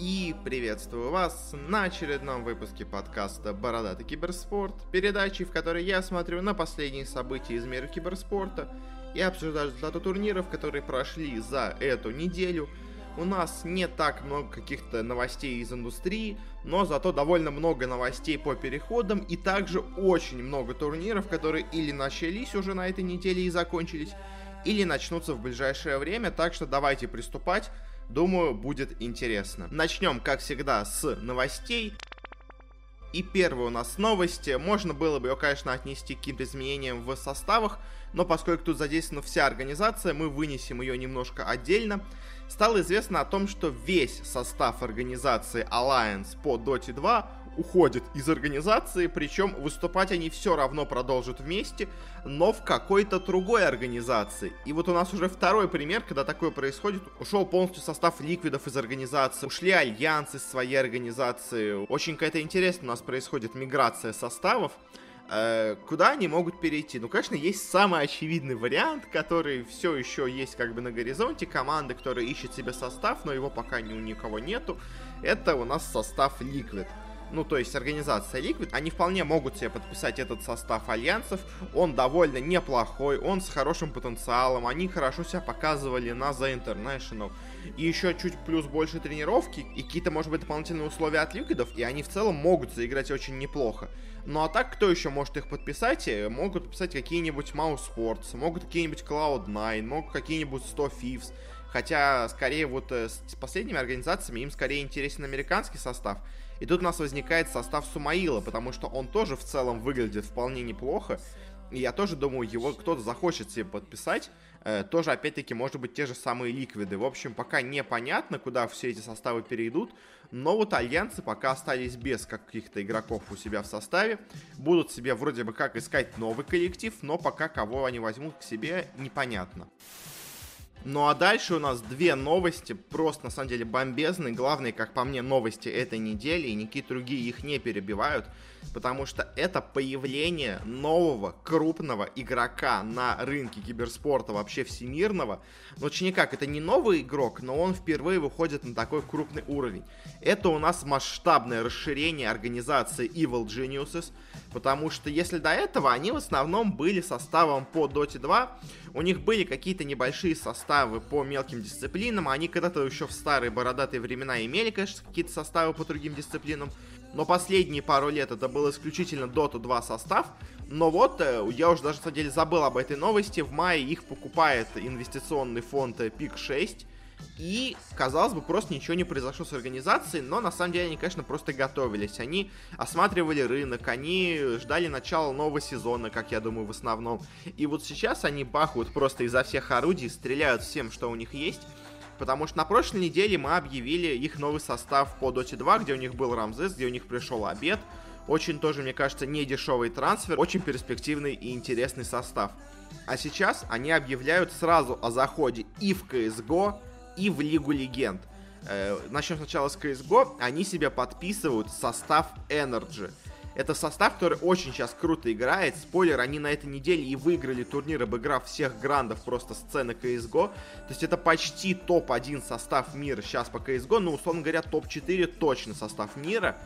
И приветствую вас на очередном выпуске подкаста «Бородатый киберспорт», передачи, в которой я смотрю на последние события из мира киберспорта и обсуждаю результаты турниров, которые прошли за эту неделю. У нас не так много каких-то новостей из индустрии, но зато довольно много новостей по переходам и также очень много турниров, которые или начались уже на этой неделе и закончились, или начнутся в ближайшее время, так что давайте приступать. Думаю, будет интересно. Начнем, как всегда, с новостей. И первая у нас новости. Можно было бы ее, конечно, отнести к каким-то изменениям в составах, но поскольку тут задействована вся организация, мы вынесем ее немножко отдельно. Стало известно о том, что весь состав организации Alliance по Dota 2 уходит из организации, причем выступать они все равно продолжат вместе, но в какой-то другой организации. И вот у нас уже второй пример, когда такое происходит. Ушел полностью состав ликвидов из организации, ушли альянсы из своей организации. Очень какая-то интересная у нас происходит миграция составов. Э, куда они могут перейти? Ну, конечно, есть самый очевидный вариант, который все еще есть как бы на горизонте. Команды, которая ищет себе состав, но его пока ни у никого нету. Это у нас состав Liquid ну, то есть организация Liquid, они вполне могут себе подписать этот состав альянсов. Он довольно неплохой, он с хорошим потенциалом, они хорошо себя показывали на The International. И еще чуть плюс больше тренировки и какие-то, может быть, дополнительные условия от Ликвидов, и они в целом могут заиграть очень неплохо. Ну а так, кто еще может их подписать? Э, могут подписать какие-нибудь Mouse Sports, могут какие-нибудь Cloud9, могут какие-нибудь 100 Thieves. Хотя, скорее, вот э, с последними организациями им скорее интересен американский состав. И тут у нас возникает состав Сумаила, потому что он тоже в целом выглядит вполне неплохо. И я тоже думаю, его кто-то захочет себе подписать. Э, тоже, опять-таки, может быть, те же самые ликвиды. В общем, пока непонятно, куда все эти составы перейдут. Но вот альянсы пока остались без каких-то игроков у себя в составе. Будут себе вроде бы как искать новый коллектив, но пока кого они возьмут к себе, непонятно. Ну а дальше у нас две новости, просто на самом деле бомбезные. Главные, как по мне, новости этой недели, и никакие другие их не перебивают потому что это появление нового крупного игрока на рынке киберспорта вообще всемирного. Но очень никак, это не новый игрок, но он впервые выходит на такой крупный уровень. Это у нас масштабное расширение организации Evil Geniuses, потому что если до этого они в основном были составом по Dota 2, у них были какие-то небольшие составы по мелким дисциплинам, они когда-то еще в старые бородатые времена имели, конечно, какие-то составы по другим дисциплинам, но последние пару лет это был исключительно Dota 2 состав. Но вот, э, я уже даже, на самом деле, забыл об этой новости. В мае их покупает инвестиционный фонд PIC 6. И, казалось бы, просто ничего не произошло с организацией, но на самом деле они, конечно, просто готовились. Они осматривали рынок, они ждали начала нового сезона, как я думаю, в основном. И вот сейчас они бахают просто изо всех орудий, стреляют всем, что у них есть. Потому что на прошлой неделе мы объявили их новый состав по Dota 2, где у них был Рамзес, где у них пришел обед. Очень тоже, мне кажется, не дешевый трансфер, очень перспективный и интересный состав. А сейчас они объявляют сразу о заходе и в CSGO, и в Лигу Легенд. Э, начнем сначала с CSGO. Они себе подписывают состав Energy. Это состав, который очень сейчас круто играет. Спойлер, они на этой неделе и выиграли турнир, обыграв всех грандов просто сцены CSGO. То есть это почти топ-1 состав мира сейчас по CSGO. Ну, условно говоря, топ-4 точно состав мира.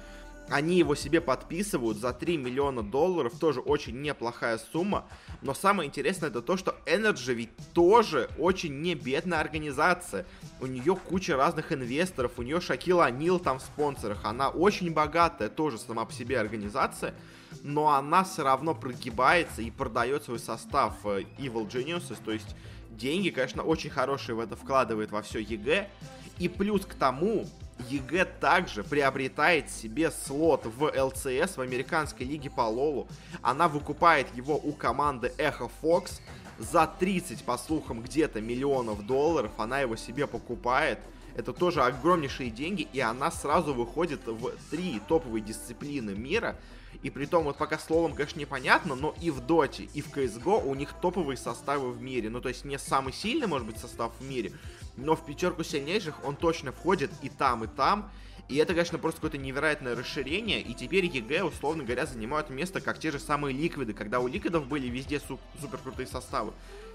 Они его себе подписывают за 3 миллиона долларов, тоже очень неплохая сумма. Но самое интересное это то, что NRG ведь тоже очень не бедная организация. У нее куча разных инвесторов, у нее Шакил О'Нил там в спонсорах. Она очень богатая тоже сама по себе организация. Но она все равно прогибается и продает свой состав э, Evil Geniuses. То есть деньги, конечно, очень хорошие в это вкладывает во все EG. И плюс к тому, EG также приобретает себе слот в LCS, в американской лиге по Лолу. Она выкупает его у команды Echo Fox за 30, по слухам, где-то миллионов долларов. Она его себе покупает. Это тоже огромнейшие деньги, и она сразу выходит в три топовые дисциплины мира. И при том, вот пока словом, конечно, непонятно, но и в Доте, и в CSGO у них топовые составы в мире. Ну, то есть не самый сильный, может быть, состав в мире, но в пятерку сильнейших он точно входит и там, и там. И это, конечно, просто какое-то невероятное расширение, и теперь EG, условно говоря, занимают место, как те же самые ликвиды. Когда у ликвидов были везде су- супер составы,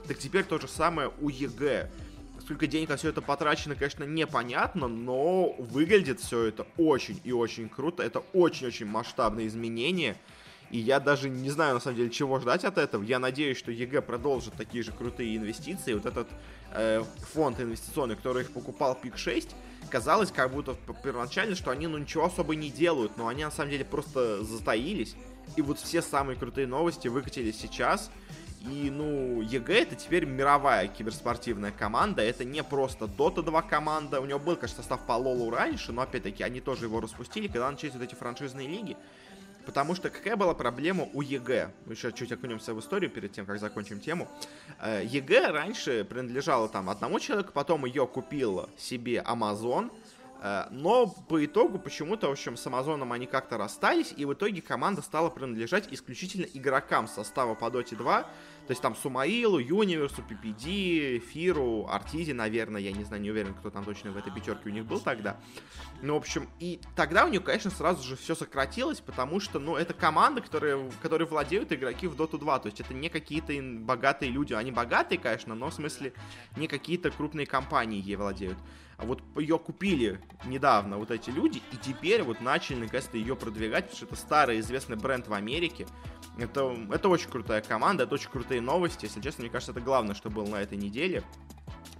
так теперь то же самое у EG. Сколько денег на все это потрачено, конечно, непонятно, но выглядит все это очень и очень круто. Это очень-очень масштабные изменения. И я даже не знаю, на самом деле, чего ждать от этого. Я надеюсь, что EG продолжит такие же крутые инвестиции. Вот этот э, фонд инвестиционный, который их покупал PEAK6, казалось как будто первоначально, что они ну ничего особо не делают, но они на самом деле просто затаились. И вот все самые крутые новости выкатились сейчас. И, ну, EG это теперь мировая киберспортивная команда. Это не просто Dota 2 команда. У него был, конечно, состав по Лолу раньше, но, опять-таки, они тоже его распустили, когда начались вот эти франшизные лиги. Потому что какая была проблема у EG? Мы еще чуть окунемся в историю перед тем, как закончим тему. EG раньше принадлежала там одному человеку, потом ее купил себе Amazon, э, но по итогу почему-то, в общем, с Амазоном они как-то расстались, и в итоге команда стала принадлежать исключительно игрокам состава по Dota 2, то есть там Сумаилу, Юниверсу, PPD, Фиру, Артизи, наверное, я не знаю, не уверен, кто там точно в этой пятерке у них был тогда. Ну, в общем, и тогда у них, конечно, сразу же все сократилось, потому что, ну, это команда, которые, которые владеют игроки в Dota 2, то есть это не какие-то богатые люди, они богатые, конечно, но в смысле не какие-то крупные компании ей владеют. А вот ее купили недавно вот эти люди, и теперь вот начали наконец-то ее продвигать, потому что это старый известный бренд в Америке. Это, это очень крутая команда, это очень крутые новости. Если честно, мне кажется, это главное, что было на этой неделе.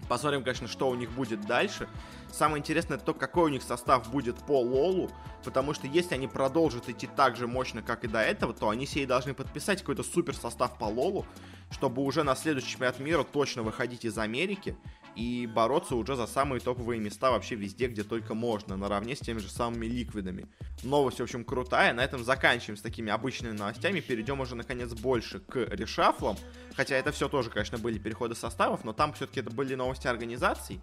Посмотрим, конечно, что у них будет дальше. Самое интересное то, какой у них состав будет по Лолу, потому что если они продолжат идти так же мощно, как и до этого, то они себе должны подписать какой-то супер состав по Лолу, чтобы уже на следующий чемпионат мира точно выходить из Америки и бороться уже за самые топовые места вообще везде, где только можно, наравне с теми же самыми ликвидами. Новость, в общем, крутая. На этом заканчиваем с такими обычными новостями. Перейдем уже, наконец, больше к решафлам. Хотя это все тоже, конечно, были переходы составов, но там все-таки это были новости организаций.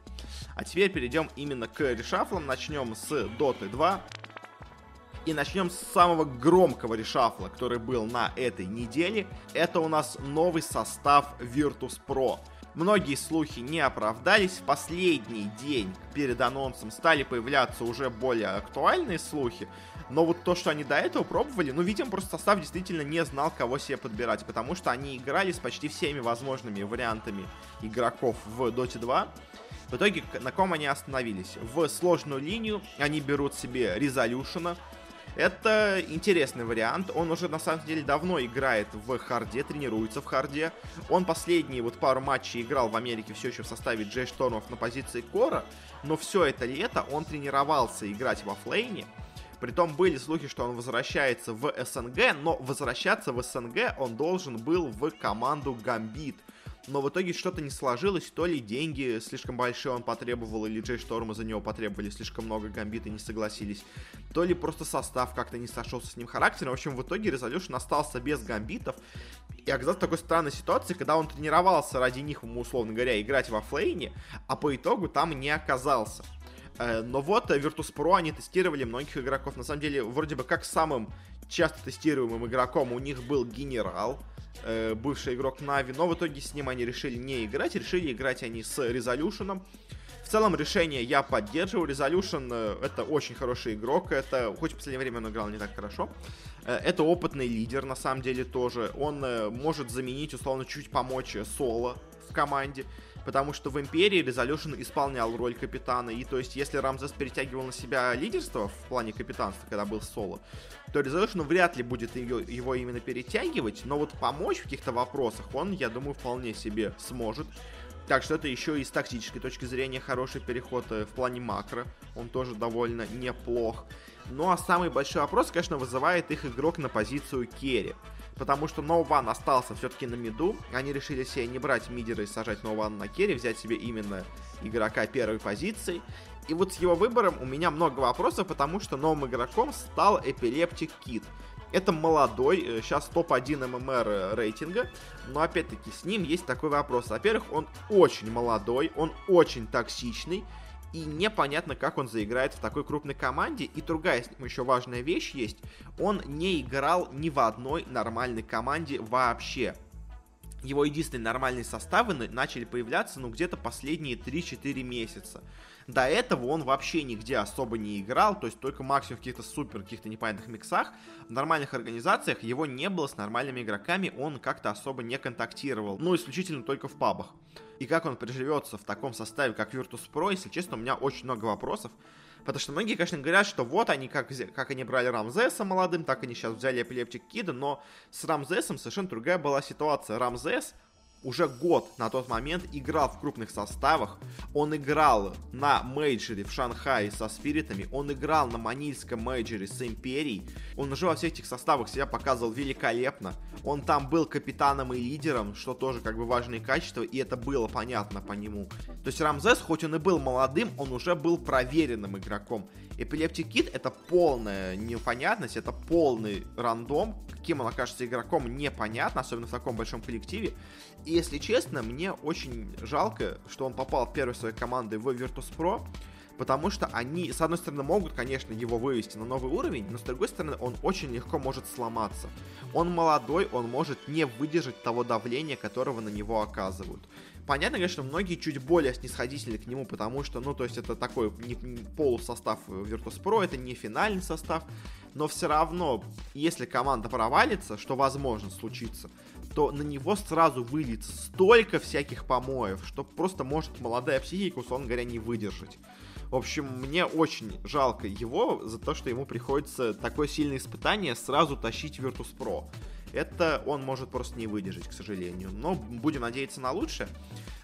А теперь перейдем именно к решафлам. Начнем с Dota 2. И начнем с самого громкого решафла, который был на этой неделе. Это у нас новый состав Virtus Pro. Многие слухи не оправдались. В последний день перед анонсом стали появляться уже более актуальные слухи. Но вот то, что они до этого пробовали, ну, видимо, просто состав действительно не знал, кого себе подбирать, потому что они играли с почти всеми возможными вариантами игроков в Dota 2. В итоге, на ком они остановились? В сложную линию они берут себе Резолюшена, это интересный вариант. Он уже на самом деле давно играет в харде, тренируется в харде. Он последние вот пару матчей играл в Америке все еще в составе J.Storm ов на позиции Кора. Но все это лето он тренировался играть в офлейне. Притом были слухи, что он возвращается в СНГ, но возвращаться в СНГ он должен был в команду Гамбит но в итоге что-то не сложилось, то ли деньги слишком большие он потребовал, или J.Storm а за него потребовали слишком много, гамбиты не согласились, то ли просто состав как-то не сошелся с ним характером. В общем, в итоге Resolution остался без гамбитов, и оказался в такой странной ситуации, когда он тренировался ради них, условно говоря, играть во флейне, а по итогу там не оказался. Э, но вот Virtus.pro они тестировали многих игроков. На самом деле, вроде бы как самым часто тестируемым игроком у них был Генерал, э, бывший игрок Нави, но в итоге с ним они решили не играть, решили играть они с Резолюшеном. В целом решение я поддерживаю. Resolution э, это очень хороший игрок. Это, хоть в последнее время он играл не так хорошо. Э, это опытный лидер, на самом деле, тоже. Он э, может заменить, условно, чуть помочь соло в команде потому что в Империи Resolution исполнял роль капитана, и то есть если Рамзес перетягивал на себя лидерство в плане капитанства, когда был соло, то Resolution вряд ли будет ее, его именно перетягивать, но вот помочь в каких-то вопросах он, я думаю, вполне себе сможет. Так что это еще и с тактической точки зрения хороший переход э, в плане макро. Он тоже довольно неплох. Ну а самый большой вопрос, конечно, вызывает их игрок на позицию керри потому что No One остался все-таки на миду. Они решили себе не брать мидера и сажать No One на керри, взять себе именно игрока первой позиции. И вот с его выбором у меня много вопросов, потому что новым игроком стал Epileptic Kid. Это молодой, сейчас топ-1 ММР рейтинга, но опять-таки с ним есть такой вопрос. Во-первых, он очень молодой, он очень токсичный, и непонятно, как он заиграет в такой крупной команде. И другая с ним еще важная вещь есть. Он не играл ни в одной нормальной команде вообще. Его единственные нормальные составы начали появляться, ну, где-то последние 3-4 месяца. До этого он вообще нигде особо не играл, то есть только максимум в каких-то супер, каких-то непонятных миксах. В нормальных организациях его не было с нормальными игроками, он как-то особо не контактировал. Ну, исключительно только в пабах. И как он приживется в таком составе, как Virtus.pro, если честно, у меня очень много вопросов. Потому что многие, конечно, говорят, что вот они, как, как они брали Рамзеса молодым, так они сейчас взяли Epileptick1d а, но с Рамзесом совершенно другая была ситуация. Рамзес уже год на тот момент играл в крупных составах. Он играл на мейджоре в Шанхае со Спиритами. Он играл на манильском мейджоре с Империей. Он уже во всех этих составах себя показывал великолепно. Он там был капитаном и лидером, что тоже как бы важные качества, и это было понятно по нему. То есть Рамзес, хоть он и был молодым, он уже был проверенным игроком. Эпилептик Кит это полная непонятность, это полный рандом. Каким он окажется игроком, непонятно, особенно в таком большом коллективе. И если честно, мне очень жалко, что он попал первой своей командой в Virtus.pro, потому что они, с одной стороны, могут, конечно, его вывести на новый уровень, но с другой стороны, он очень легко может сломаться. Он молодой, он может не выдержать того давления, которого на него оказывают. Понятно, конечно, многие чуть более снисходительны к нему, потому что, ну, то есть это такой не, полусостав Virtus.pro, это не финальный состав, но все равно, если команда провалится, что возможно случится, то на него сразу выльется столько всяких помоев, что просто может молодая психика, условно говоря, не выдержать. В общем, мне очень жалко его за то, что ему приходится такое сильное испытание сразу тащить Virtus.pro это он может просто не выдержать, к сожалению. Но будем надеяться на лучшее.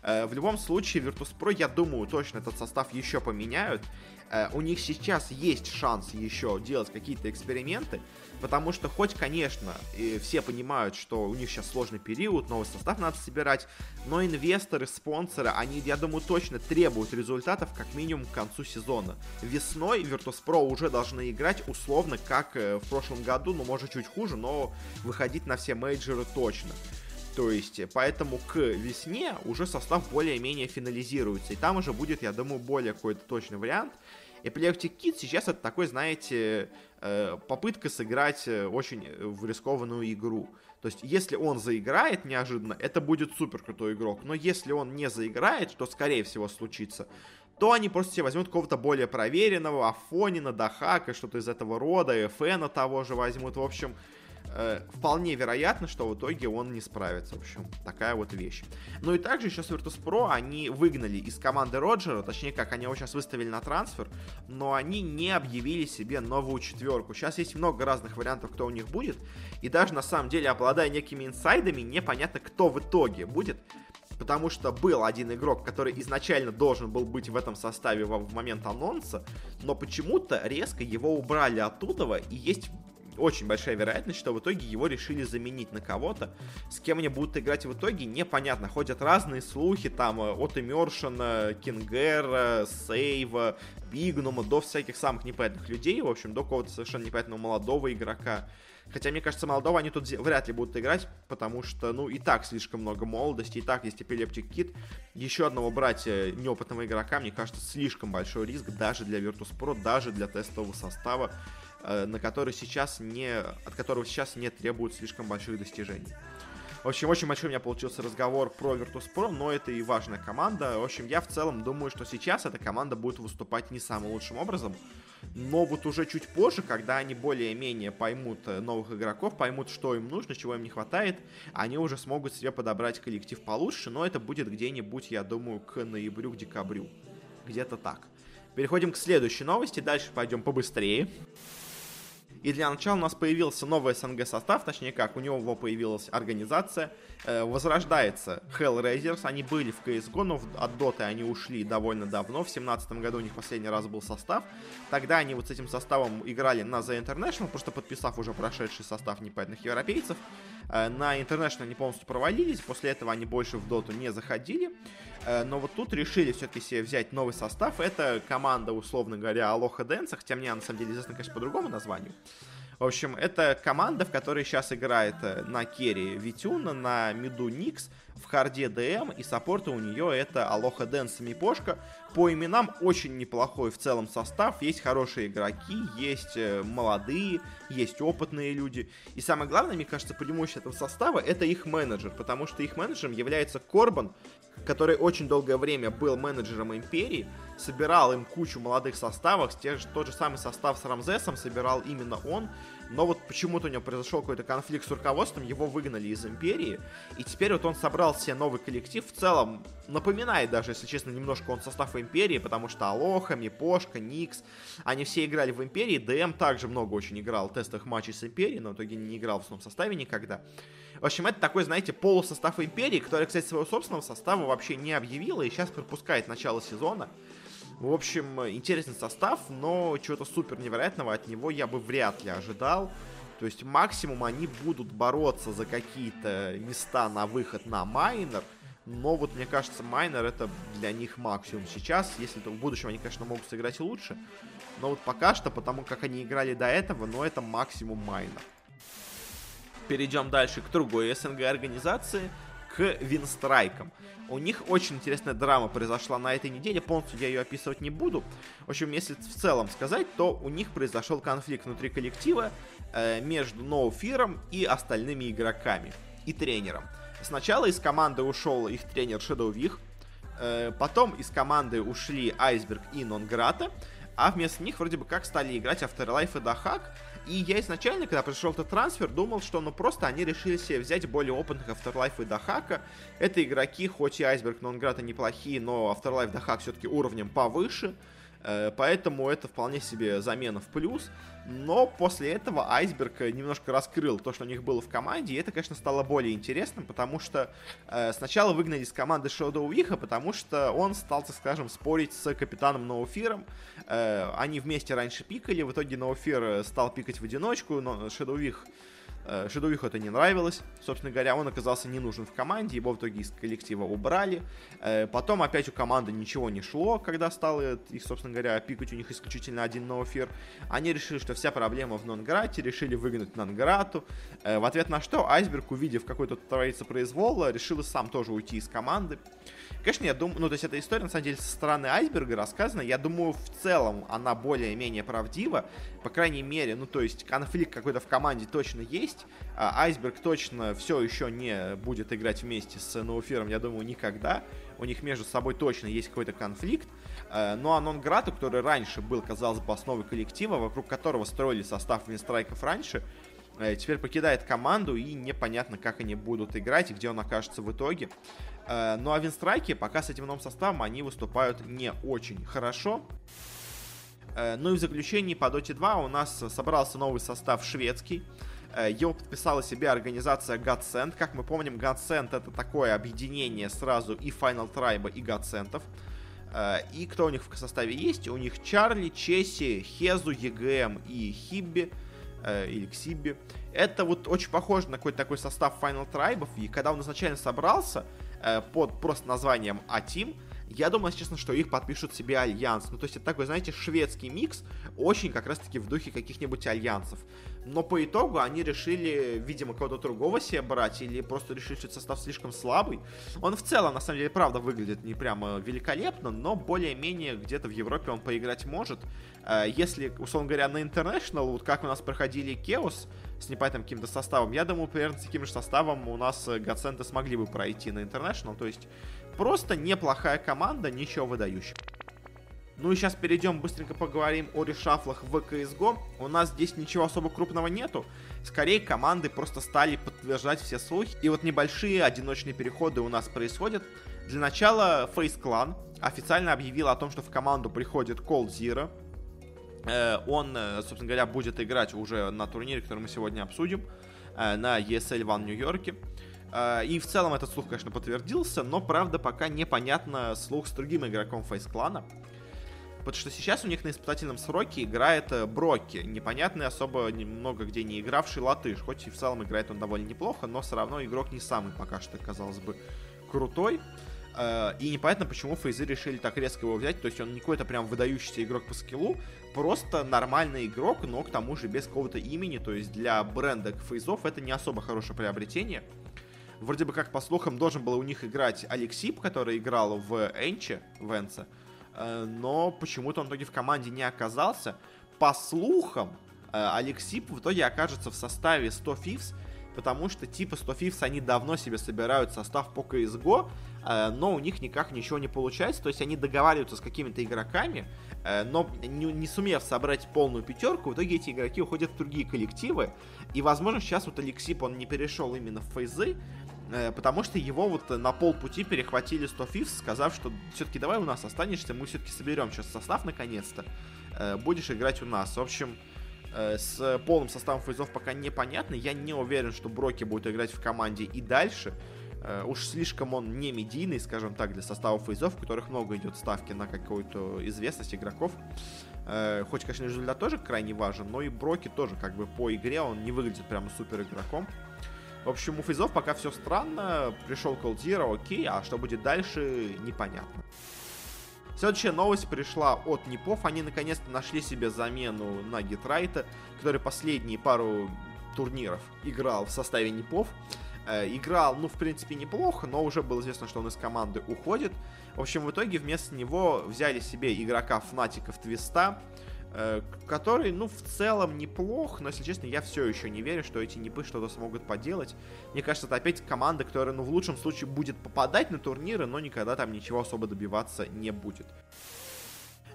Э, в любом случае, Virtus.pro, я думаю, точно этот состав еще поменяют. Э, у них сейчас есть шанс еще делать какие-то эксперименты, потому что хоть, конечно, все понимают, что у них сейчас сложный период, новый состав надо собирать, но инвесторы, спонсоры, они, я думаю, точно требуют результатов как минимум к концу сезона. Весной Virtus.pro уже должны играть условно, как э, в прошлом году, ну, может, чуть хуже, но выходить на все мейджоры точно. То есть, поэтому к весне уже состав более-менее финализируется. И там уже будет, я думаю, более какой-то точный вариант. Epileptic Kid сейчас это такой, знаете, э, попытка сыграть э, очень в рискованную игру. То есть, если он заиграет неожиданно, это будет супер крутой игрок. Но если он не заиграет, что скорее всего случится, то они просто себе возьмут какого-то более проверенного, Афонина, Дахака, что-то из этого рода, Эфена того же возьмут. В общем, э, вполне вероятно, что в итоге он не справится. В общем, такая вот вещь. Ну и также еще с Virtus.pro они выгнали из команды Роджера, точнее как, они его сейчас выставили на трансфер, но они не объявили себе новую четверку. Сейчас есть много разных вариантов, кто у них будет, и даже на самом деле, обладая некими инсайдами, непонятно, кто в итоге будет. Потому что был один игрок, который изначально должен был быть в этом составе в момент анонса, но почему-то резко его убрали оттуда, и есть очень большая вероятность, что в итоге его решили заменить на кого-то. С кем они будут играть в итоге, непонятно. Ходят разные слухи, там, э, от Имершена, Кингера, Сейва, Бигнума, до всяких самых непонятных людей, в общем, до какого-то совершенно непонятного молодого игрока. Хотя, мне кажется, молодого они тут вряд ли будут играть, потому что, ну, и так слишком много молодости, и так есть эпилептик кит. Еще одного брать неопытного игрока, мне кажется, слишком большой риск даже для Virtus.pro, даже для тестового состава. Э, на который сейчас не, от которого сейчас не требуют слишком больших достижений. В общем, очень большой у меня получился разговор про Virtus.pro, но это и важная команда. В общем, я в целом думаю, что сейчас эта команда будет выступать не самым лучшим образом. Но вот уже чуть позже, когда они более-менее поймут э, новых игроков, поймут, что им нужно, чего им не хватает, они уже смогут себе подобрать коллектив получше, но это будет где-нибудь, я думаю, к ноябрю, к декабрю. Где-то так. Переходим к следующей новости, дальше пойдем побыстрее. И для начала у нас появился новый СНГ состав, точнее как, у него появилась организация, э, возрождается Hellraisers, они были в CSGO, но от Dota они ушли довольно давно, в 2017 году у них последний раз был состав, тогда они вот с этим составом играли на The International, просто подписав уже прошедший состав непонятных европейцев, э, на International они полностью провалились, после этого они больше в Доту не заходили, но вот тут решили все-таки себе взять новый состав, это команда, условно говоря, AlohaDance, хотя мне на самом деле известно, конечно, по другому названию, в общем, это команда, в которой сейчас играет э, на керри Витюна, на миду Nix, в харде ДМ, и саппорта у нее это AlohaDance Мипошка. По именам очень неплохой в целом состав, есть хорошие игроки, есть э, молодые, есть опытные люди. И самое главное, мне кажется, преимущество этого состава это их менеджер, потому что их менеджером является Корбан, который очень долгое время был менеджером Империи, собирал им кучу молодых составов, те, тот же самый состав с Рамзесом собирал именно он, но вот почему-то у него произошел какой-то конфликт с руководством, его выгнали из Империи, и теперь вот он собрал себе новый коллектив, в целом напоминает даже, если честно, немножко он состав Империи, потому что Алоха, Мипошка, Никс, они все играли в Империи, ДМ также много очень играл в тестовых матчей с Империей, но в итоге не играл в основном составе никогда. В общем, это такой, знаете, полусостав Империи, который, кстати, своего собственного состава вообще не объявила и сейчас пропускает начало сезона. В общем, интересный состав, но чего-то супер невероятного от него я бы вряд ли ожидал. То есть максимум они будут бороться за какие-то места на выход на майнер. Но вот мне кажется, майнер это для них максимум сейчас. Если то в будущем они, конечно, могут сыграть лучше. Но вот пока что, потому как они играли до этого, но это максимум майнер перейдем дальше к другой СНГ организации, к Винстрайкам. У них очень интересная драма произошла на этой неделе, полностью я ее описывать не буду. В общем, если в целом сказать, то у них произошел конфликт внутри коллектива э, между Ноуфиром и остальными игроками и тренером. Сначала из команды ушел их тренер Shadow э, потом из команды ушли Айсберг и Нонграта, а вместо них вроде бы как стали играть Afterlife и Дахак, и я изначально, когда пришел этот трансфер, думал, что ну просто они решили себе взять более опытных Afterlife и Дахака. Это игроки, хоть и Айсберг, но Нонграта неплохие, но Afterlife Дахак все-таки уровнем повыше. Э, поэтому это вполне себе замена в плюс. Но после этого Айсберг немножко раскрыл то, что у них было в команде, и это, конечно, стало более интересным, потому что э, сначала выгнали из команды Шоу Уиха, потому что он стал, так скажем, спорить с капитаном Ноуфиром. Э, они вместе раньше пикали, в итоге Ноуфир стал пикать в одиночку, но Шедоу Вих Э, Шедовиху это не нравилось. Собственно говоря, он оказался не нужен в команде, его в итоге из коллектива убрали. Э, потом опять у команды ничего не шло, когда стало их, собственно говоря, пикать у них исключительно один ноуфир. Они решили, что вся проблема в Нонграте, решили выгнать Нонграту. Э, в ответ на что Айсберг, увидев какой-то творится произвол, решил сам тоже уйти из команды. Конечно, я думаю, ну, то есть эта история, на самом деле, со стороны айсберга рассказана. Я думаю, в целом она более-менее правдива. По крайней мере, ну, то есть конфликт какой-то в команде точно есть. А айсберг точно все еще не будет играть вместе с Ноуфиром, я думаю, никогда. У них между собой точно есть какой-то конфликт. А, ну а Нонграту, который раньше был, казалось бы, основой коллектива, вокруг которого строили состав винстрайков раньше, э, теперь покидает команду и непонятно, как они будут играть и где он окажется в итоге. Э, ну а Винстрайки пока с этим новым составом они выступают не очень хорошо. Ну и в заключении по Dota 2 у нас собрался новый состав шведский. Э, его подписала себе организация Godsend. Как мы помним, Godsend это такое объединение сразу и Final Tribe, и Godsendов. И кто у них в составе есть? У них Чарли, Чесси, Хезу, EGM и Хибби или Ксиби. Это вот очень похоже на какой-то такой состав Final Tribe. И когда он изначально собрался, Э, под просто названием A-Team, я думаю, честно, что их подпишут себе альянс. Ну, то есть это такой, знаете, шведский микс, очень как раз-таки в духе каких-нибудь альянсов. Но по итогу они решили, видимо, кого-то другого себе брать, или просто решили, что состав слишком слабый. Он в целом, на самом деле, правда, выглядит не прямо великолепно, но более-менее где-то в Европе он поиграть может. Э, если, условно говоря, на International, вот как у нас проходили Chaos с непонятным каким-то составом, я думаю, примерно с таким же составом у нас Гаценты смогли бы пройти на International, то есть Просто неплохая команда, ничего выдающего. Ну и сейчас перейдем, быстренько поговорим о решафлах в CSGO. У нас здесь ничего особо крупного нету. Скорее, команды просто стали подтверждать все слухи. И вот небольшие одиночные переходы у нас происходят. Для начала Face Clan официально объявил о том, что в команду приходит Cold Zero. Э, он, э, собственно говоря, будет играть уже на турнире, который мы сегодня обсудим, э, на ESL One Нью-Йорке. И в целом этот слух, конечно, подтвердился, но, правда, пока непонятно слух с другим игроком Фейс Клана. Потому что сейчас у них на испытательном сроке играет э, Брокки, непонятный, особо немного где не игравший латыш. Хоть и в целом играет он довольно неплохо, но все равно игрок не самый пока что, казалось бы, крутой. А, и непонятно, почему фейзы решили так резко его взять. То есть он не какой-то прям выдающийся игрок по скиллу, просто нормальный игрок, но к тому же без какого-то имени. То есть для бренда фейзов это не особо хорошее приобретение. Вроде бы как, по слухам, должен был у них играть Алексип, который играл в Энче, в Энце. Э, но почему-то он в итоге в команде не оказался. По слухам, э, Алексип в итоге окажется в составе 100 Fifths, потому что типа 100 Fifths они давно себе собирают состав по CSGO, э, но у них никак ничего не получается, то есть они договариваются с какими-то игроками, но не, не сумев собрать полную пятерку, в итоге эти игроки уходят в другие коллективы, и возможно сейчас вот Алексип он не перешел именно в фейзы, потому что его вот на полпути перехватили 100 Fifths, сказав, что все-таки давай у нас останешься, мы все-таки соберем сейчас состав наконец-то, э, будешь играть у нас. В общем, э, с полным составом фейзов пока непонятно, я не уверен, что Броки будет играть в команде и дальше, уж слишком он не медийный, скажем так, для состава фейзов, в которых много идет ставки на какую-то известность игроков. Хоть, конечно, результат тоже крайне важен, но и Броки тоже как бы по игре он не выглядит прямо супер игроком. В общем, у фейзов пока все странно. Пришел Cold окей, а что будет дальше, непонятно. Следующая новость пришла от Непов. Они наконец-то нашли себе замену на Гитрайта, который последние пару турниров играл в составе Непов. Э, играл, ну, в принципе, неплохо, но уже было известно, что он из команды уходит. В общем, в итоге вместо него взяли себе игрока Фнатиков Твиста, который, ну, в целом неплох, но, если честно, я все еще не верю, что эти непы что-то смогут поделать. Мне кажется, это опять команда, которая, ну, в лучшем случае будет попадать на турниры, но никогда там ничего особо добиваться не будет.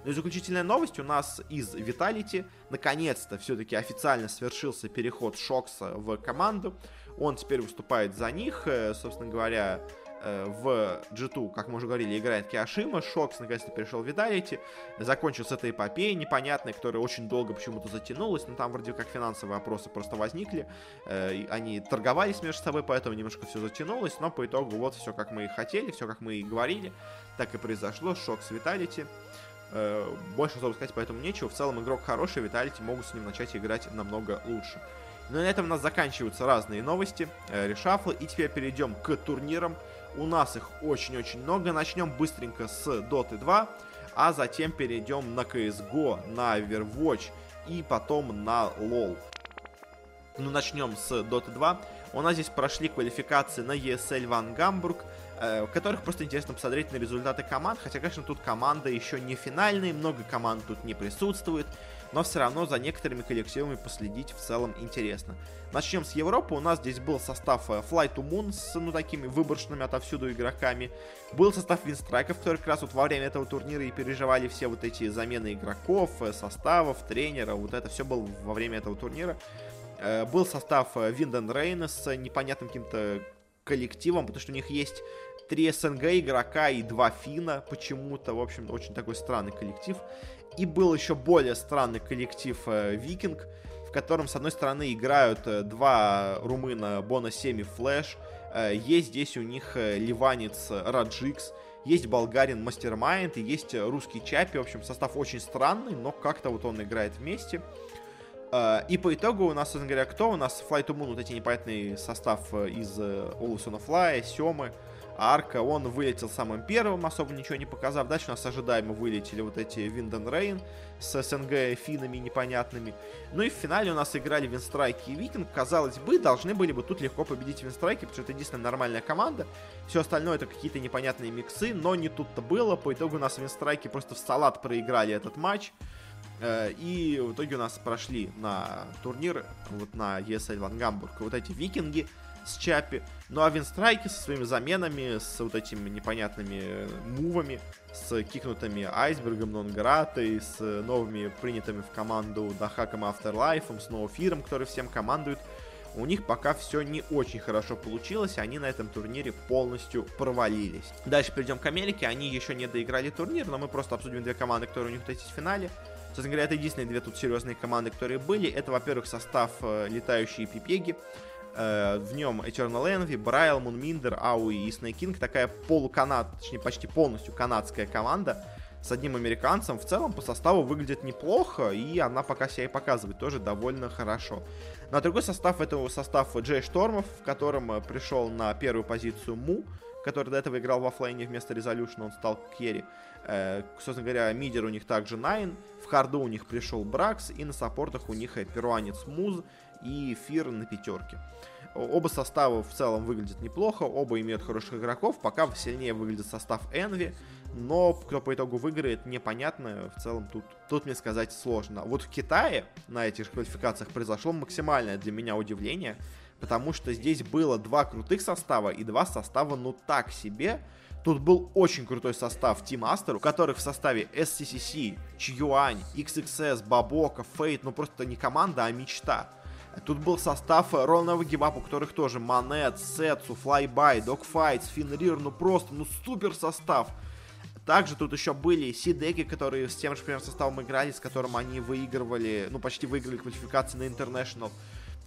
Ну и заключительная новость у нас из Vitality. Наконец-то все-таки официально свершился переход Шокса в команду. Он теперь выступает за них. Э, собственно говоря, Э, в G2, как мы уже говорили, играет Киашима, Шокс наконец-то перешел в Видалити, закончил с этой эпопеей непонятной, которая очень долго почему-то затянулась, но там вроде как финансовые вопросы просто возникли, э, они торговались между собой, поэтому немножко все затянулось, но по итогу вот все как мы и хотели, все как мы и говорили, так и произошло, Шокс Виталити. Э, больше особо сказать поэтому нечего. В целом игрок хороший, Виталити могут с ним начать играть намного лучше. Но на этом у нас заканчиваются разные новости, решафлы, и теперь перейдем к турнирам. У нас их очень-очень много. Начнем быстренько с Dota 2, а затем перейдем на CSGO, на Overwatch и потом на LoL. Ну, начнем с Dota 2. У нас здесь прошли квалификации на ESL Ван Гамбург, э, в которых просто интересно посмотреть на результаты команд, хотя, конечно, тут команда еще не финальная, много команд тут не присутствует, но все равно за некоторыми коллективами последить в целом интересно. Начнем с Европы. У нас здесь был состав э, Fly to Moon с, ну, такими выборочными отовсюду игроками. Был состав Винстрайков, который как раз вот во время этого турнира и переживали все вот эти замены игроков, э, составов, тренера. Вот это все было во время этого турнира. Э, был состав Винден Рейна с непонятным каким-то коллективом, потому что у них есть три СНГ игрока и два финна почему-то. В общем, очень такой странный коллектив. И был еще более странный коллектив Викинг, в котором, с одной стороны, играют э, два румына Bone7 и Флэш, э, есть здесь у них э, ливанец Раджикс, есть болгарин Мастермайнд и есть русский Чапи. В общем, состав очень странный, но как-то вот он играет вместе. И по итогу у нас, собственно говоря, кто? У нас Fly to Moon, вот эти непонятный состав из Олусона Флая, Семы, Арка, он вылетел самым первым, особо ничего не показав. Дальше у нас ожидаемо вылетели вот эти Винден Рейн с СНГ финами непонятными. Ну и в финале у нас играли Винстрайки и Викинг. Казалось бы, должны были бы тут легко победить Винстрайки, потому что это единственная нормальная команда. Все остальное это какие-то непонятные миксы, но не тут-то было. По итогу у нас Винстрайки просто в салат проиграли этот матч. Э, и в итоге у нас прошли на турнир, вот на ESL Ван Гамбург, вот эти викинги, с Чапи. Ну а Винстрайки со своими заменами, с вот этими непонятными э, мувами, с кикнутыми Айсбергом, Нонгратой, с новыми принятыми в команду Дахаком Afterlife, с Ноуфиром, который всем командует, у них пока все не очень хорошо получилось, они на этом турнире полностью провалились. Дальше перейдем к Америке, они еще не доиграли турнир, но мы просто обсудим две команды, которые у них есть в финале. Собственно говоря, это единственные две тут серьезные команды, которые были. Это, во-первых, состав э, летающие пипеги, в нем Eternal Envy, Брайл, Мунминдер, Ауи и Snake King. Такая полуканад, точнее почти полностью канадская команда с одним американцем. В целом по составу выглядит неплохо, и она пока себя и показывает тоже довольно хорошо. На другой состав это состав Джей Штормов, в котором э, пришел на первую позицию Му, который до этого играл в оффлейне вместо Резолюшна, он стал керри. Э, собственно говоря, мидер у них также Найн, в харду у них пришел Бракс, и на саппортах у них перуанец Муз и Фир на пятерке. Оба состава в целом выглядят неплохо, оба имеют хороших игроков, пока сильнее выглядит состав Envy, но кто по итогу выиграет, непонятно, в целом тут, тут мне сказать сложно. Вот в Китае на этих квалификациях произошло максимальное для меня удивление, потому что здесь было два крутых состава и два состава ну так себе, Тут был очень крутой состав Team Aster, у которых в составе SCCC, Чьюань, XXS, Бабока, Фейт, ну просто не команда, а мечта. Тут был состав Ронного Гивап, у которых тоже Манет, Сетсу, Флайбай, Догфайт, Финрир, ну просто, ну супер состав. Также тут еще были Сидеки, которые с тем же примерно составом играли, с которым они выигрывали, ну почти выиграли квалификации на International.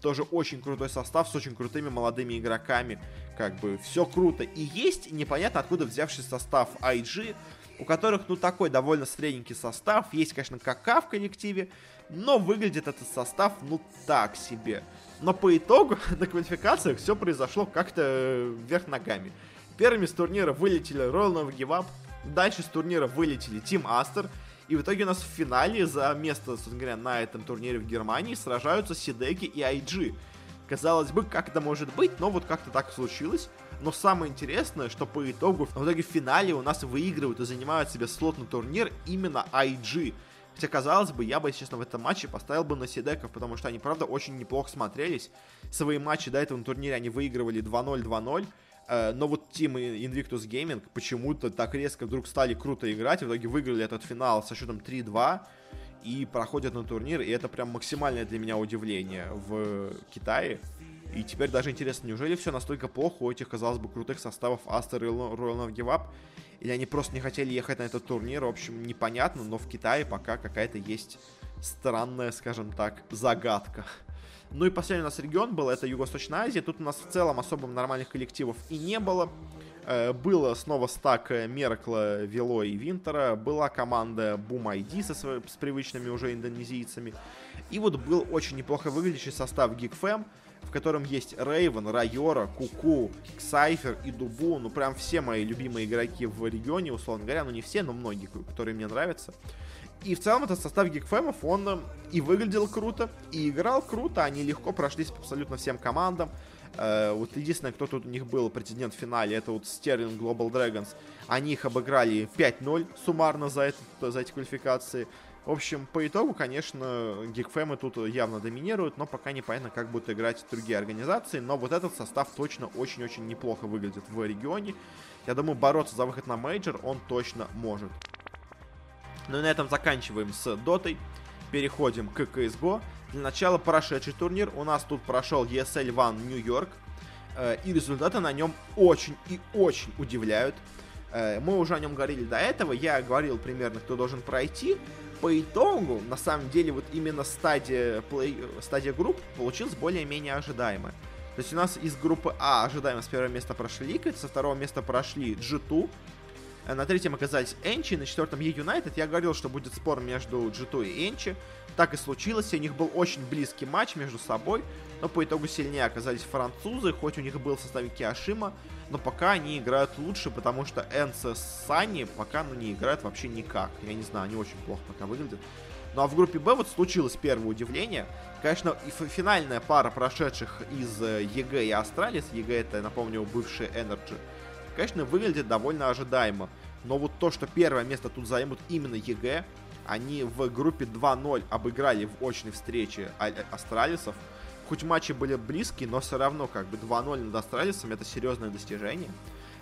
Тоже очень крутой состав с очень крутыми молодыми игроками. Как бы все круто. И есть непонятно откуда взявший состав IG, у которых, ну, такой довольно средненький состав. Есть, конечно, КК в коллективе, но выглядит этот состав, ну, так себе. Но по итогу на квалификациях все произошло как-то вверх ногами. Первыми с турнира вылетели Royal Nova Give Up, дальше с турнира вылетели Team Aster, и в итоге у нас в финале за место, собственно говоря, на этом турнире в Германии сражаются Сидеки и IG. Казалось бы, как это может быть, но вот как-то так случилось. Но самое интересное, что по итогу, в итоге в финале у нас выигрывают и занимают себе слот на турнир именно IG. Хотя, казалось бы, я бы, честно, в этом матче поставил бы на Сидеков, потому что они, правда, очень неплохо смотрелись. Свои матчи до этого на турнире они выигрывали 2-0, 2-0. Э, но вот Team Invictus Gaming почему-то так резко вдруг стали круто играть, в итоге выиграли этот финал со счетом 3-2 и проходят на турнир, и это прям максимальное для меня удивление в Китае. И теперь даже интересно, неужели все настолько плохо у этих, казалось бы, крутых составов Aster и Royal Nav Give Up? Или они просто не хотели ехать на этот турнир? В общем, непонятно, но в Китае пока какая-то есть странная, скажем так, загадка. Ну и последний у нас регион был, это Юго-Восточная Азия. Тут у нас в целом особо нормальных коллективов и не было. Э, было снова стак Меркла, Вело и Винтера. Была команда Boom ID со своими, с привычными уже индонезийцами. И вот был очень неплохо выглядящий состав GeekFam, в котором есть Рейвен, Райора, Куку, Ксайфер и Дубу. Ну, прям все мои любимые игроки в регионе, условно говоря. Ну, не все, но многие, которые мне нравятся. И в целом этот состав гикфемов, он э, и выглядел круто, и играл круто, они легко прошлись абсолютно всем командам. Э, вот единственное, кто тут у них был претендент в финале, это вот Sterling Global Dragons. Они их обыграли 5-0 суммарно за, это, за эти квалификации. В общем, по итогу, конечно, Geek Fam ы тут явно доминируют, но пока непонятно, как будут играть другие организации. Но вот этот состав точно очень-очень неплохо выглядит в регионе. Я думаю, бороться за выход на мейджор он точно может. Ну и на этом заканчиваем с Дотой. Переходим к CSGO. Для начала прошедший турнир. У нас тут прошел ESL One Нью-Йорк. Э, и результаты на нем очень и очень удивляют. Э, мы уже о нем говорили до этого. Я говорил примерно, кто должен пройти. По итогу, на самом деле, вот именно стадия, плей, стадия групп получилась более-менее ожидаемая. То есть у нас из группы А ожидаемо с первого места прошли Liquid, со второго места прошли G2, Э, на третьем оказались Энчи, на четвертом Е-Юнайтед. Я говорил, что будет спор между G2 и Энчи. Так и случилось. У них был очень близкий матч между собой. Но по итогу сильнее оказались французы, хоть у них был в составе Киашима. Но пока они играют лучше, потому что ENCE с suNny пока ну, не играют вообще никак. Я не знаю, они очень плохо пока выглядят. Ну а в группе Б вот случилось первое удивление. Конечно, и финальная пара прошедших из э, EG и Astralis. EG это, напомню, бывший NRG конечно, выглядит довольно ожидаемо. Но вот то, что первое место тут займут именно EG, они в группе 2-0 обыграли в очной встрече а, э, Astralis ов. Хоть матчи были близкие, но все равно как бы 2-0 над Астралисом это серьезное достижение.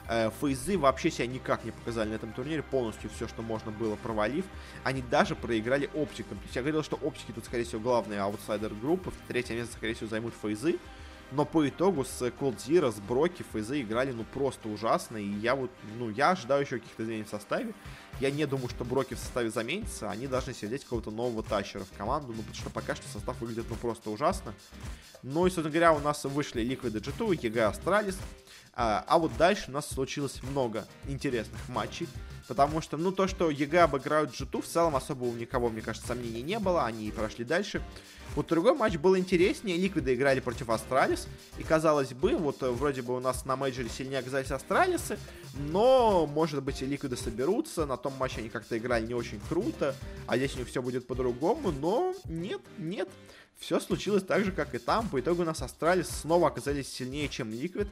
Э, Фейзы вообще себя никак не показали на этом турнире, полностью все, что можно было, провалив. Они даже проиграли оптикам. То есть я говорил, что оптики тут, скорее всего, главные аутсайдер группы. Третье место, скорее всего, займут Фейзы. Но по итогу с Cold Zero, с Броки, Фейзы играли ну просто ужасно. И я вот, ну, я ожидаю еще каких-то изменений в составе. Я не думаю, что Броки в составе заменится. Они должны сидеть какого-то нового тащера в команду. Ну, потому что пока что состав выглядит ну просто ужасно. Ну и, собственно говоря, у нас вышли Liquid G2, EG Astralis. А, а вот дальше у нас случилось много интересных матчей. Потому что, ну, то, что EG обыграют G2, в целом особо у никого, мне кажется, сомнений не было. Они прошли дальше. Вот другой матч был интереснее. Liquid ы играли против Astralis. И казалось бы, вот э, вроде бы у нас на мейджоре сильнее оказались Astralis ы. Но, может быть, и Liquid ы соберутся на том матче они как-то играли не очень круто, а здесь у них все будет по-другому, но нет, нет. Все случилось так же, как и там. По итогу нас Astralis снова оказались сильнее, чем Liquid.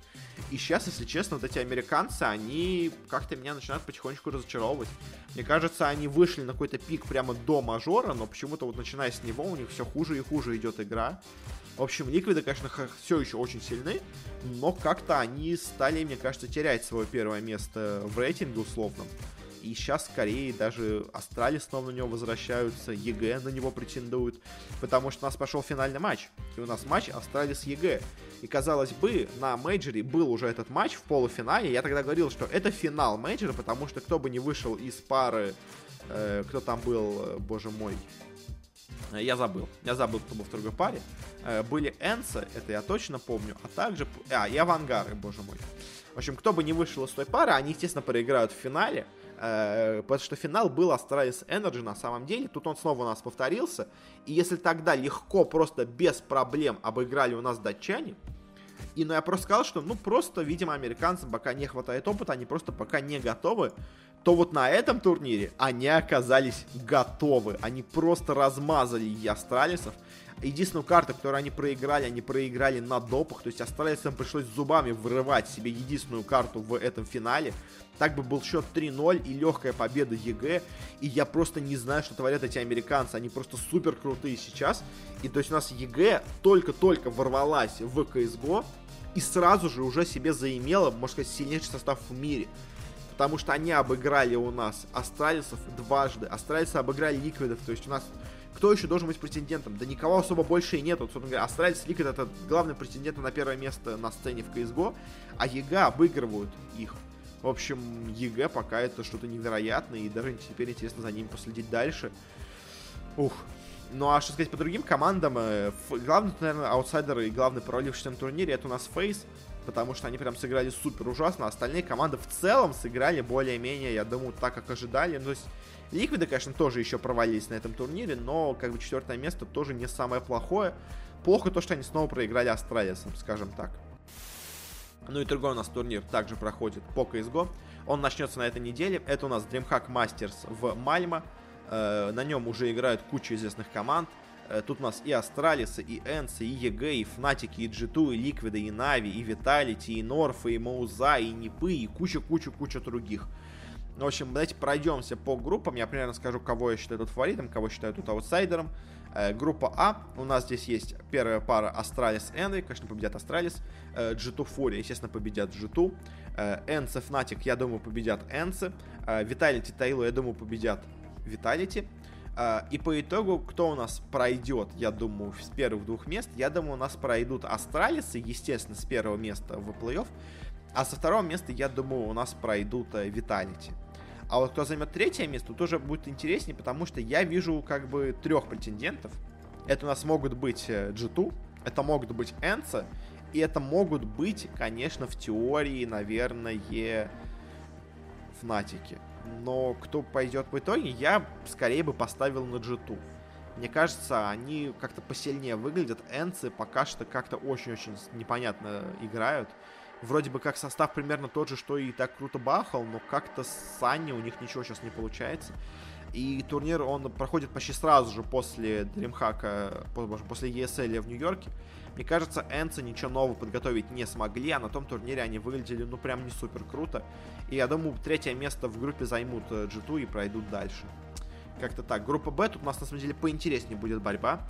И сейчас, если честно, вот эти американцы, они как-то меня начинают потихонечку разочаровывать. Мне кажется, они вышли на какой-то пик прямо до мажора, но почему-то вот начиная с него у них все хуже и хуже идет игра. В общем, Liquid ы, конечно, все еще очень сильны, но как-то они стали, мне кажется, терять свое первое место в рейтинге условном. И сейчас скорее даже Astralis снова на него возвращаются, EG на него претендуют, потому что у нас пошел финальный матч. И у нас матч Astralis с EG. И казалось бы, на мейджоре был уже этот матч в полуфинале. Я тогда говорил, что это финал мейджора, потому что кто бы не вышел из пары, э, кто там был, э, боже мой, э, я забыл. Я забыл, кто был в другой паре. Э, были ENCE, это я точно помню, а также... А, и AVANGAR ы, боже мой. В общем, кто бы не вышел из той пары, они, естественно, проиграют в финале. Э, потому что финал был Astralis Energy на самом деле. Тут он снова у нас повторился. И если тогда легко, просто без проблем обыграли у нас датчане, и ну, я просто сказал, что ну просто, видимо, американцам пока не хватает опыта, они просто пока не готовы, то вот на этом турнире они оказались готовы. Они просто размазали Астралисов. Единственную карту, которую они проиграли, они проиграли на допах. То есть Астралисам пришлось зубами вырывать себе единственную карту в этом финале. Так бы был счет 3-0 и легкая победа EG. И я просто не знаю, что творят эти американцы. Они просто супер крутые сейчас. И то есть у нас EG только-только ворвалась в CSGO и сразу же уже себе заимела, можно сказать, сильнейший состав в мире. Потому что они обыграли у нас Astralis ов дважды. Astralis ы обыграли Liquid ов. То есть у нас кто еще должен быть претендентом? Да никого особо больше и нет. Вот, собственно говоря, Astralis Liquid это главный претендент на первое место на сцене в CSGO, а EG обыгрывают их. В общем, EG пока это что-то невероятное, и даже теперь интересно за ним последить дальше. Ух. Ну а что сказать по другим командам? Э, главный, наверное, аутсайдер и главный провалившийся на турнире это у нас FaZe, потому что они прям сыграли супер ужасно. Остальные команды в целом сыграли более-менее, я думаю, так, как ожидали. Ну, то есть Liquid ы, конечно, тоже еще провалились на этом турнире, но как бы четвертое место тоже не самое плохое. Плохо то, что они снова проиграли Astralis ам, скажем так. Ну и другой у нас турнир также проходит по CSGO. Он начнется на этой неделе. Это у нас DreamHack Masters в Мальмо. Э, на нем уже играют куча известных команд. Э, тут у нас и Astralis ы, и ENCE, и EG, и Fnatic и, и G2, и Liquid ы, и NaVi, и Vitality, и North ы, и mouz а, и NiP ы, и куча-куча-куча других. В общем, давайте пройдемся по группам. Я примерно скажу, кого я считаю тут фаворитом, кого считаю тут аутсайдером. Э, группа А. У нас здесь есть первая пара Astralis Envy. Конечно, победят Astralis. Э, G2 FURIA, естественно, победят G2. Э, ENCE Fnatic, я думаю, победят ENCE. Э, Vitality TYLOO, я думаю, победят Vitality. Э, и по итогу, кто у нас пройдет, я думаю, с первых двух мест, я думаю, у нас пройдут Astralis ы, естественно, с первого места в плей-офф. А со второго места, я думаю, у нас пройдут Vitality. А вот кто займет третье место, тоже будет интереснее, потому что я вижу как бы трех претендентов. Это у нас могут быть G2, э, это могут быть Энца, и это могут быть, конечно, в теории, наверное, Фнатики. Но кто пойдет в итоге, я скорее бы поставил на G2. Мне кажется, они как-то посильнее выглядят. Энцы пока что как-то очень-очень непонятно играют вроде бы как состав примерно тот же, что и так круто бахал, но как-то с Санни у них ничего сейчас не получается. И турнир, он проходит почти сразу же после DreamHack, после ESL в Нью-Йорке. Мне кажется, Энцы ничего нового подготовить не смогли, а на том турнире они выглядели, ну, прям не супер круто. И я думаю, третье место в группе займут G2 э, и пройдут дальше. Как-то так. Группа Б, тут у нас, на самом деле, поинтереснее будет борьба.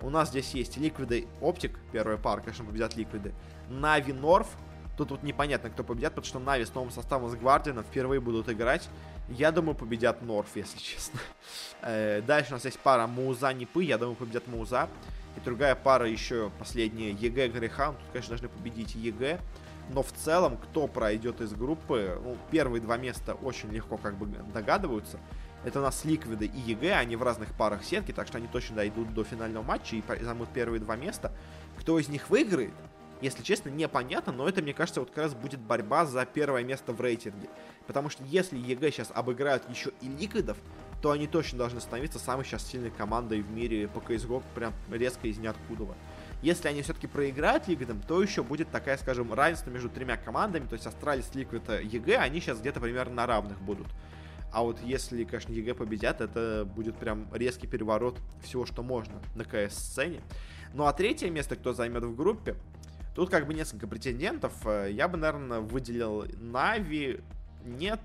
У нас здесь есть Ликвиды Оптик, первая пара, конечно, победят Ликвиды. NaVi North, Тут вот непонятно, кто победят, потому что NaVi с новым составом с GuardiaN ом впервые будут играть. Я думаю, победят North, если честно. Э, дальше у нас есть пара mouz а NiP ы. Я думаю, победят mouz а. И другая пара еще последняя EG Grayhound. Тут, конечно, должны победить EG. Но в целом, кто пройдет из группы, ну, первые два места очень легко как бы догадываются. Это у нас Liquid ы и EG, они в разных парах сетки, так что они точно дойдут до финального матча и займут первые два места. Кто из них выиграет, если честно, непонятно, но это, мне кажется, вот как раз будет борьба за первое место в рейтинге. Потому что если EG сейчас обыграют еще и Liquid ов, то они точно должны становиться самой сейчас сильной командой в мире по CSGO, прям резко из ниоткуда. Если они все-таки проиграют Liquid ам, то еще будет такая, скажем, равенство между тремя командами, то есть Astralis, Liquid, EG, они сейчас где-то примерно на равных будут. А вот если, конечно, EG победят, это будет прям резкий переворот всего, что можно на CS-сцене. Ну а третье место, кто займет в группе, тут как бы несколько претендентов. Э, я бы, наверное, выделил Нави, нет.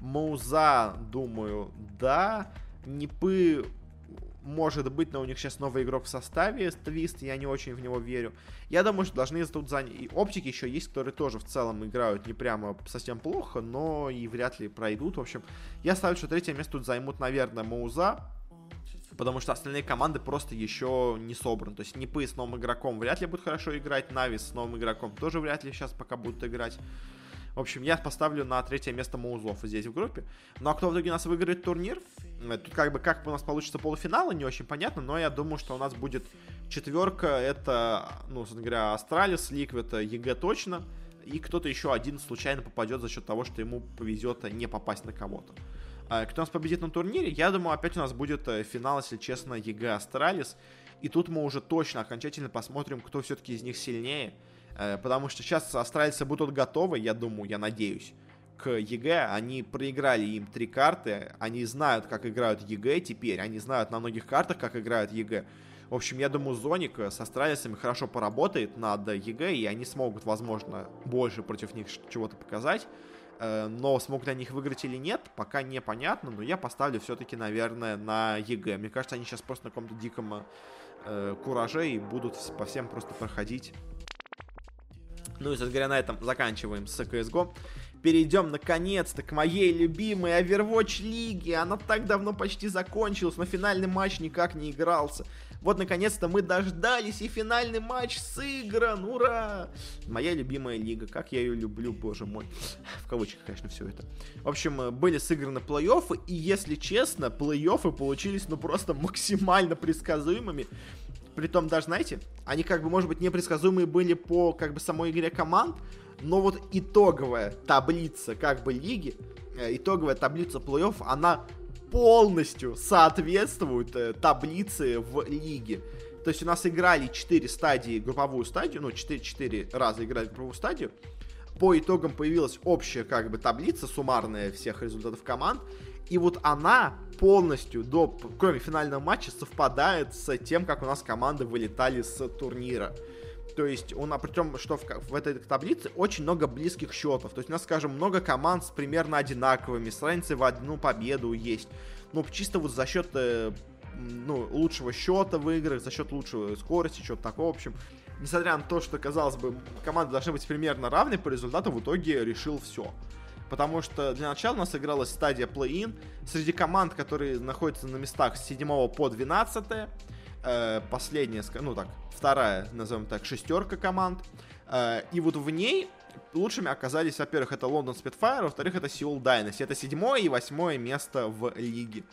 Мауза, думаю, да. Нипы может быть, но у них сейчас новый игрок в составе, Твист, я не очень в него верю. Я думаю, что должны тут занять... И оптики еще есть, которые тоже в целом играют не прямо совсем плохо, но и вряд ли пройдут. В общем, я ставлю, что третье место тут займут, наверное, Мауза, потому что остальные команды просто еще не собраны. То есть NiP ы с новым игроком вряд ли будут хорошо играть, NaVi с новым игроком тоже вряд ли сейчас пока будут играть. В общем, я поставлю на третье место mouz ов здесь в группе. Ну а кто в итоге у нас выиграет турнир? Э, тут как бы как у нас получится полуфиналы, не очень понятно, но я думаю, что у нас будет четверка. Это, ну, собственно говоря, Astralis, Liquid, EG точно. И кто-то еще один случайно попадет за счет того, что ему повезет не попасть на кого-то. А кто нас победит на турнире? Я думаю, опять у нас будет э, финал, если честно, EG Astralis. И тут мы уже точно окончательно посмотрим, кто все-таки из них сильнее. Э, потому что сейчас астралийцы будут готовы, я думаю, я надеюсь, к EG. Они проиграли им три карты, они знают, как играют EG теперь, они знают на многих картах, как играют EG. В общем, я думаю, Zonic с астралийцами хорошо поработает над EG, и они смогут, возможно, больше против них чего-то показать. Э, но смогут они их выиграть или нет, пока непонятно, но я поставлю все-таки, наверное, на EG. Мне кажется, они сейчас просто на каком-то диком э, кураже и будут по всем просто проходить ну и, собственно говоря, на этом заканчиваем с CSGO. Перейдем наконец-то к моей любимой Overwatch лиге. Она так давно почти закончилась, но финальный матч никак не игрался. Вот, наконец-то мы дождались, и финальный матч сыгран, ура! Моя любимая лига, как я ее люблю, боже мой. В кавычках, конечно, все это. В общем, были сыграны плей-оффы, и, если честно, плей-оффы получились, ну, просто максимально предсказуемыми. Притом даже, знаете, они как бы, может быть, непредсказуемые были по как бы самой игре команд, но вот итоговая таблица как бы лиги, э, итоговая таблица плей-офф, она полностью соответствует э, таблице в лиге. То есть у нас играли 4 стадии, групповую стадию, ну 4, 4 раза играли групповую стадию. По итогам появилась общая как бы таблица суммарная всех результатов команд. И вот она полностью, до, кроме финального матча, совпадает с тем, как у нас команды вылетали с турнира. То есть, он, а причем, что в, в этой таблице очень много близких счетов. То есть, у нас, скажем, много команд с примерно одинаковыми, с разницей в одну победу есть. Ну, чисто вот за счет э, ну, лучшего счета в играх, за счет лучшей скорости, что-то такого, в общем. Несмотря на то, что, казалось бы, команды должны быть примерно равны, по результату в итоге решил все потому что для начала у нас игралась стадия плей-ин. Среди команд, которые находятся на местах с 7 по 12, э, последняя, ну так, вторая, назовем так, шестерка команд. Э, и вот в ней лучшими оказались, во-первых, это Лондон Spitfire, во-вторых, это Seoul Dynasty. Это седьмое и восьмое место в лиге.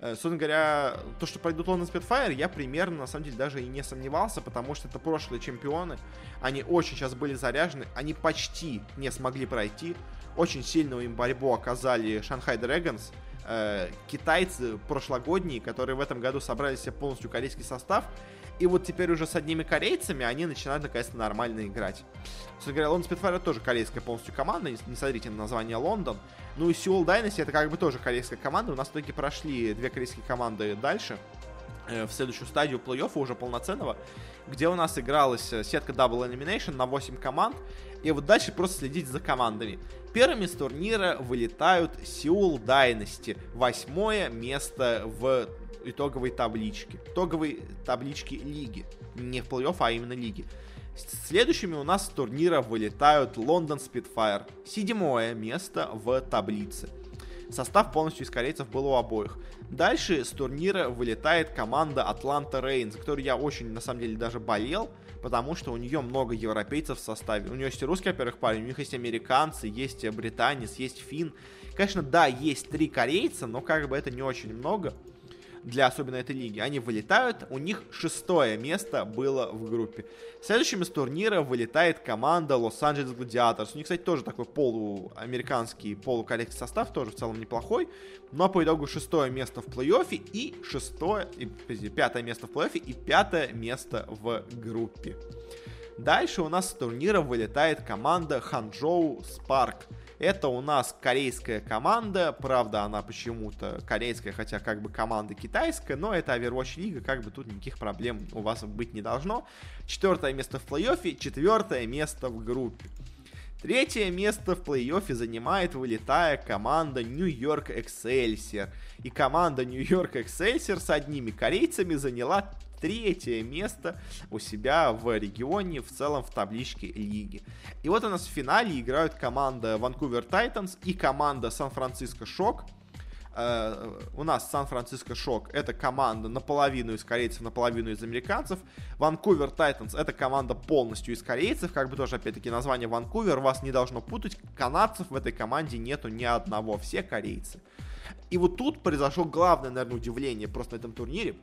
Э, собственно говоря, то, что пройдут Лондон Spitfire, я примерно, на самом деле, даже и не сомневался, потому что это прошлые чемпионы. Они очень сейчас были заряжены, они почти не смогли пройти. Очень сильную им борьбу оказали Шанхай Dragons, э, китайцы прошлогодние, которые в этом году собрали себе полностью корейский состав, и вот теперь уже с одними корейцами они начинают наконец-то нормально играть. Собственно говоря, Лондон Спитфайр тоже корейская полностью команда, не смотрите на название Лондон. Ну и Seoul Dynasty это как бы тоже корейская команда. У нас в итоге прошли две корейские команды дальше э, в следующую стадию плей-оффа уже полноценного, где у нас игралась э, сетка Double Elimination на 8 команд, и вот дальше просто следить за командами. Первыми с турнира вылетают Seoul Dynasty. Восьмое место в итоговой табличке. Итоговой табличке лиги. Не в плей-офф, а именно лиги. Следующими у нас с турнира вылетают Лондон Spitfire. Седьмое место в таблице. Состав полностью из корейцев был у обоих. Дальше с турнира вылетает команда Атланта Рейнс, которую я очень, на самом деле, даже болел, потому что у нее много европейцев в составе. У нее есть русский, во-первых, парень, у них есть американцы, есть британец, есть фин. Конечно, да, есть три корейца, но как бы это не очень много для особенно этой лиги. Они вылетают, у них шестое место было в группе. Следующим из турнира вылетает команда Лос-Анджелес Гладиаторс. У них, кстати, тоже такой полуамериканский, полукорейский состав, тоже в целом неплохой. Но по итогу шестое место в плей-оффе и шестое, и, пятое место в плей-оффе и пятое место в группе. Дальше у нас с турнира вылетает команда Ханчжоу Спарк. Это у нас корейская команда, правда, она почему-то корейская, хотя как бы команда китайская, но это Overwatch Лига, как бы тут никаких проблем у вас быть не должно. Четвертое место в плей-оффе, четвертое место в группе. Третье место в плей-оффе занимает вылетая команда Нью-Йорк Excelsior. И команда Нью-Йорк Excelsior с одними корейцами заняла третье место у себя в регионе, в целом в табличке лиги. И вот у нас в финале играют команда Ванкувер Тайтанс и команда Сан-Франциско Шок. Uh, у нас Сан-Франциско Шок это команда наполовину из корейцев, наполовину из американцев. Vancouver Titans это команда полностью из корейцев, как бы тоже опять-таки название Ванкувер вас не должно путать. Канадцев в этой команде нету ни одного, все корейцы. И вот тут произошло главное, наверное, удивление просто на этом турнире.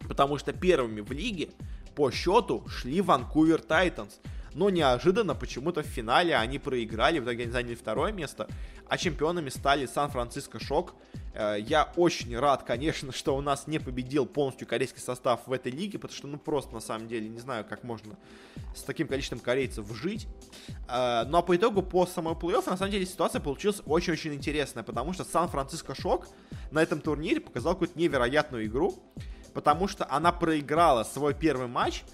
Потому что первыми в лиге по счету шли Vancouver Titans. Но неожиданно почему-то в финале они проиграли, в итоге они заняли второе место, а чемпионами стали San Francisco Shock. Э, я очень рад, конечно, что у нас не победил полностью корейский состав в этой лиге, потому что, ну, просто, на самом деле, не знаю, как можно с таким количеством корейцев жить. Э, ну, а по итогу, по самому плей-оффу, на самом деле, ситуация получилась очень-очень интересная, потому что Сан-Франциско Шок на этом турнире показал какую-то невероятную игру потому что она проиграла свой первый матч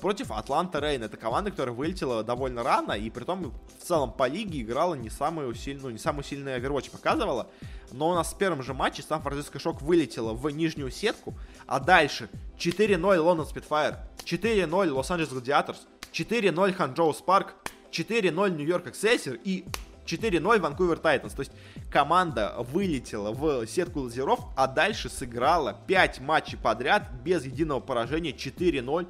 против Атланта Рейн. Это команда, которая вылетела довольно рано, и при том в целом по лиге играла не самую сильную, ну, не самую сильную Overwatch показывала. Но у нас в первом же матче Сан-Франциско Шок вылетела в нижнюю сетку, а дальше 4-0 Лондон Спитфайр, 4-0 Лос-Анджелес Гладиаторс, 4-0 Ханчжоу Спарк, 4-0 Нью-Йорк Эксессер и 4-0 Ванкувер Тайтанс. То есть команда вылетела в сетку лазеров, а дальше сыграла 5 матчей подряд без единого поражения 4-0.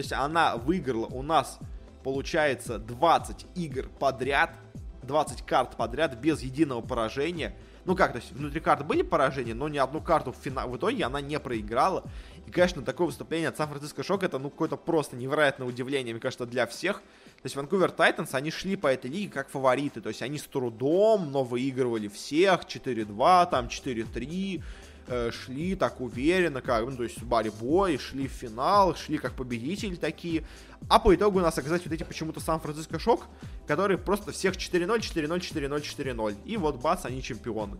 То есть она выиграла у нас, получается, 20 игр подряд, 20 карт подряд без единого поражения. Ну как, то есть внутри карты были поражения, но ни одну карту в, фина... в итоге она не проиграла. И, конечно, такое выступление от Сан-Франциско Шок это, ну, какое-то просто невероятное удивление, мне кажется, для всех. То есть Ванкувер Тайтанс, они шли по этой лиге как фавориты. То есть они с трудом, но выигрывали всех. 4-2, там 4-3 э, шли так уверенно, как, ну, то есть борьбой, шли в финал, шли как победители такие. А по итогу у нас оказались вот эти почему-то Сан-Франциско Шок, которые просто всех 4-0, 4-0, 4-0, 4-0. И вот бац, они чемпионы.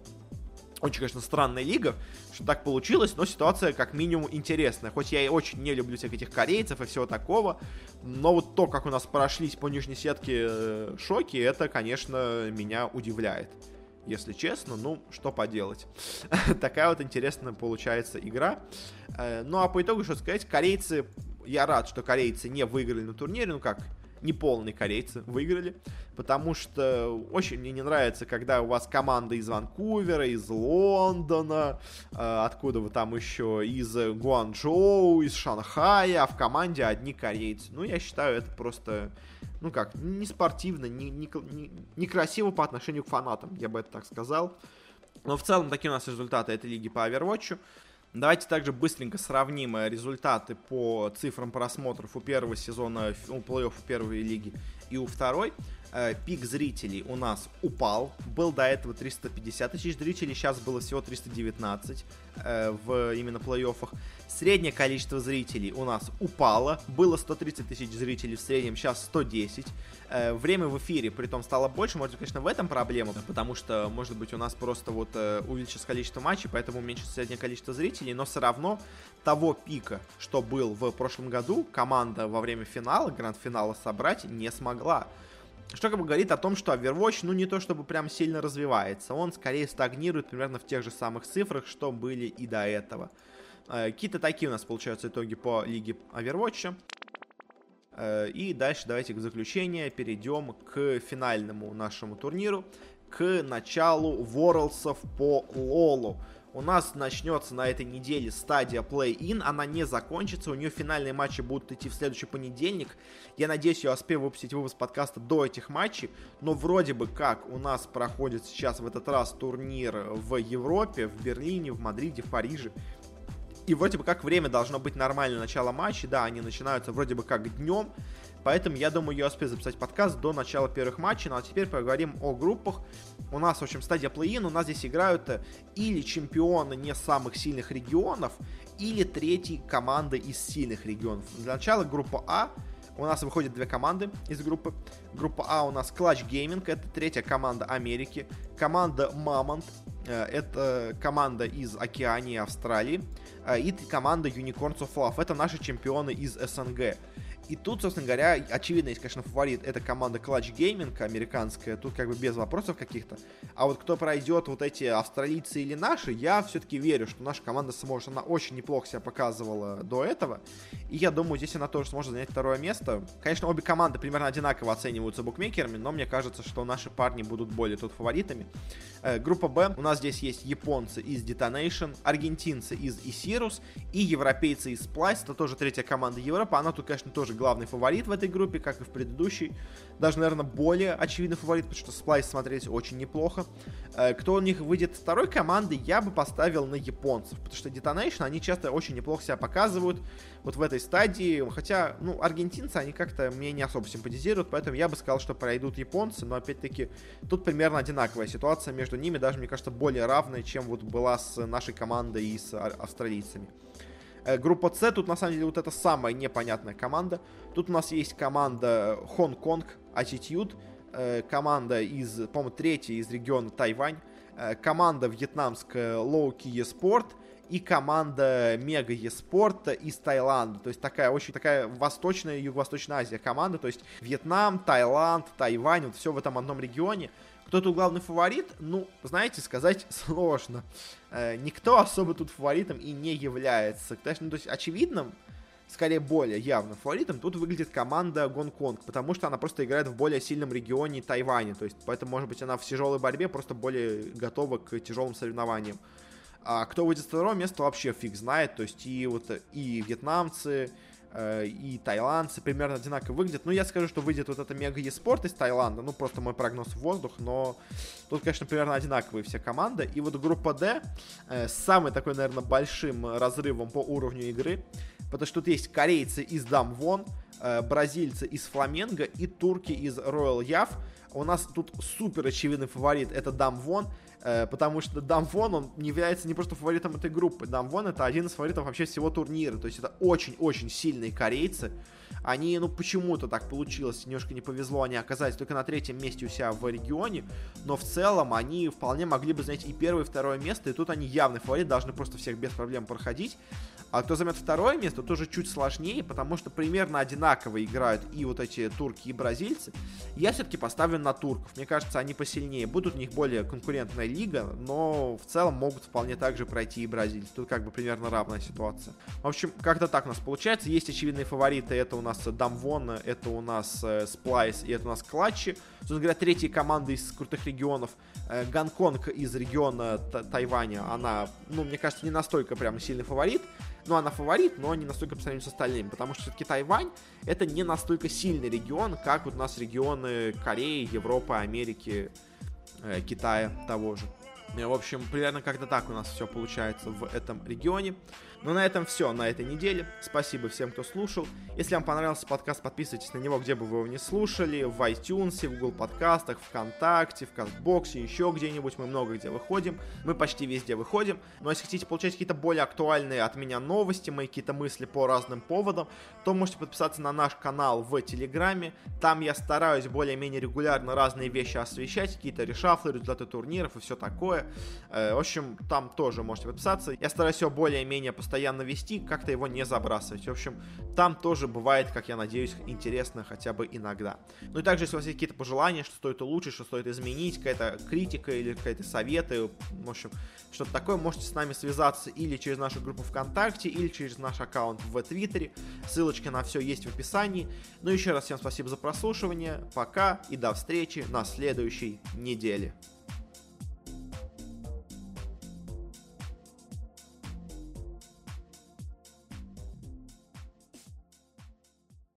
Очень, конечно, странная лига, что так получилось, но ситуация как минимум интересная. Хоть я и очень не люблю всех этих корейцев и всего такого, но вот то, как у нас прошлись по нижней сетке э, шоки, это, конечно, меня удивляет. Если честно, ну, что поделать. Такая вот интересная получается игра. Э, ну, а по итогу, что сказать, корейцы... Я рад, что корейцы не выиграли на турнире, ну как, неполные корейцы выиграли, потому что очень мне не нравится, когда у вас команда из Ванкувера, из Лондона, э, откуда вы там еще, из Гуанчжоу, из Шанхая, а в команде одни корейцы. Ну, я считаю, это просто, ну как, не спортивно, не, не, не, не красиво по отношению к фанатам, я бы это так сказал. Но в целом такие у нас результаты этой лиги по Overwatch. Давайте также быстренько сравним э, результаты по цифрам просмотров у первого сезона у плей-офф первой лиги и у второй. Э, пик зрителей у нас упал. Был до этого 350 тысяч зрителей, сейчас было всего 319 э, в именно плей-оффах. Среднее количество зрителей у нас упало. Было 130 тысяч зрителей в среднем, сейчас 110. Э, время в эфире при том стало больше. Может, конечно, в этом проблема, потому что, может быть, у нас просто вот увеличилось количество матчей, поэтому уменьшится среднее количество зрителей, но все равно того пика, что был в прошлом году, команда во время финала, гранд-финала собрать не смогла. Что как бы говорит о том, что Overwatch, ну не то чтобы прям сильно развивается, он скорее стагнирует примерно в тех же самых цифрах, что были и до этого. Э, какие-то такие у нас получаются итоги по лиге Overwatch. Э, и дальше давайте к заключению перейдем к финальному нашему турниру, к началу Worlds по Лолу. У нас начнется на этой неделе стадия Play-In, она не закончится, у нее финальные матчи будут идти в следующий понедельник. Я надеюсь, я успею выпустить выпуск подкаста до этих матчей, но вроде бы как у нас проходит сейчас в этот раз турнир в Европе, в Берлине, в Мадриде, в Париже. И вроде бы как время должно быть нормальное начало матча, да, они начинаются вроде бы как днем, Поэтому я думаю, я успею записать подкаст до начала первых матчей. Ну а теперь поговорим о группах. У нас, в общем, стадия плей-ин. У нас здесь играют э, или чемпионы не самых сильных регионов, или третьи команды из сильных регионов. Для начала группа А. у нас выходят две команды из группы. Группа А у нас Clutch Gaming, это третья команда Америки. Команда Mammoth, э, это команда из Океании, Австралии. Э, и команда Unicorns of Love, это наши чемпионы из СНГ. И тут, собственно говоря, очевидно, есть, конечно, фаворит. Это команда Clutch Gaming американская. Тут как бы без вопросов каких-то. А вот кто пройдет вот эти австралийцы или наши, я все-таки верю, что наша команда сможет. Она очень неплохо себя показывала до этого. И я думаю, здесь она тоже сможет занять второе место. Конечно, обе команды примерно одинаково оцениваются букмекерами, но мне кажется, что наши парни будут более тут фаворитами. Э, группа Б. У нас здесь есть японцы из Detonation, аргентинцы из Isirus и европейцы из Splice. Это тоже третья команда Европы. Она тут, конечно, тоже главный фаворит в этой группе, как и в предыдущей. Даже, наверное, более очевидный фаворит, потому что Splice смотреть очень неплохо. Э, кто у них выйдет второй команды, я бы поставил на японцев, потому что Detonation, они часто очень неплохо себя показывают вот в этой стадии, хотя, ну, аргентинцы, они как-то мне не особо симпатизируют, поэтому я бы сказал, что пройдут японцы, но, опять-таки, тут примерно одинаковая ситуация между ними, даже, мне кажется, более равная, чем вот была с нашей командой и с австралийцами. Э, группа С, тут на самом деле вот это самая непонятная команда. Тут у нас есть команда Hong-Kong Attitude, э, команда из, по-моему, третья из региона Тайвань, э, команда вьетнамская Low Key Sport и команда Мега Еспорт из Таиланда. То есть такая очень такая восточная, юго-восточная Азия команда. То есть Вьетнам, Таиланд, Тайвань, вот все в этом одном регионе. Кто тут главный фаворит? Ну, знаете, сказать сложно. Э, никто особо тут фаворитом и не является. Конечно, ну, то есть очевидным, скорее более явным фаворитом тут выглядит команда Гонконг, потому что она просто играет в более сильном регионе Тайваня, то есть поэтому, может быть, она в тяжелой борьбе просто более готова к тяжелым соревнованиям. А кто выйдет с второго места, вообще фиг знает, то есть и вот и вьетнамцы, Э, и тайландцы примерно одинаково выглядят. Ну, я скажу, что выйдет вот это мега еспорт из Таиланда. Ну, просто мой прогноз в воздух, но тут, конечно, примерно одинаковые все команды. И вот группа D э, с самым такой, наверное, большим разрывом по уровню игры. Потому что тут есть корейцы из Дамвон, э, бразильцы из Фламенго и турки из Royal Яв. У нас тут супер очевидный фаворит, это Дамвон. Э, потому что Дамвон, он не является не просто фаворитом этой группы. Дамвон это один из фаворитов вообще всего турнира. То есть это очень-очень сильные корейцы. Они, ну, почему-то так получилось, немножко не повезло, они оказались только на третьем месте у себя в регионе, но в целом они вполне могли бы занять и первое, и второе место, и тут они явный фаворит, должны просто всех без проблем проходить. А кто займет второе место, тоже чуть сложнее, потому что примерно одинаково играют и вот эти турки, и бразильцы. Я все-таки поставлю на турков. Мне кажется, они посильнее. Будут у них более конкурентная лига, но в целом могут вполне также пройти и бразильцы. Тут как бы примерно равная ситуация. В общем, как-то так у нас получается. Есть очевидные фавориты. Это у нас Дамвон, это у нас Сплайс и это у нас Клатчи. Собственно говоря, третья команда из крутых регионов. Э, Гонконг из региона Тайваня, она, ну, мне кажется, не настолько прям сильный фаворит. Ну, она фаворит, но не настолько по сравнению с остальными, потому что все-таки Тайвань это не настолько сильный регион, как вот у нас регионы Кореи, Европы, Америки, э, Китая того же. Э, в общем, примерно как-то так у нас все получается в этом регионе. Ну, на этом все на этой неделе. Спасибо всем, кто слушал. Если вам понравился подкаст, подписывайтесь на него, где бы вы его не слушали. В iTunes, в Google подкастах, ВКонтакте, в Кастбоксе, еще где-нибудь. Мы много где выходим. Мы почти везде выходим. Но если хотите получать какие-то более актуальные от меня новости, мои какие-то мысли по разным поводам, то можете подписаться на наш канал в Телеграме. Там я стараюсь более-менее регулярно разные вещи освещать, какие-то решафлы, результаты турниров и все такое. Э, в общем, там тоже можете подписаться. Я стараюсь все более-менее постоянно постоянно вести, как-то его не забрасывать. В общем, там тоже бывает, как я надеюсь, интересно хотя бы иногда. Ну и также, если у вас есть какие-то пожелания, что стоит улучшить, что стоит изменить, какая-то критика или какие-то советы, в общем, что-то такое, можете с нами связаться или через нашу группу ВКонтакте, или через наш аккаунт в Твиттере. Ссылочки на все есть в описании. Ну еще раз всем спасибо за прослушивание. Пока и до встречи на следующей неделе.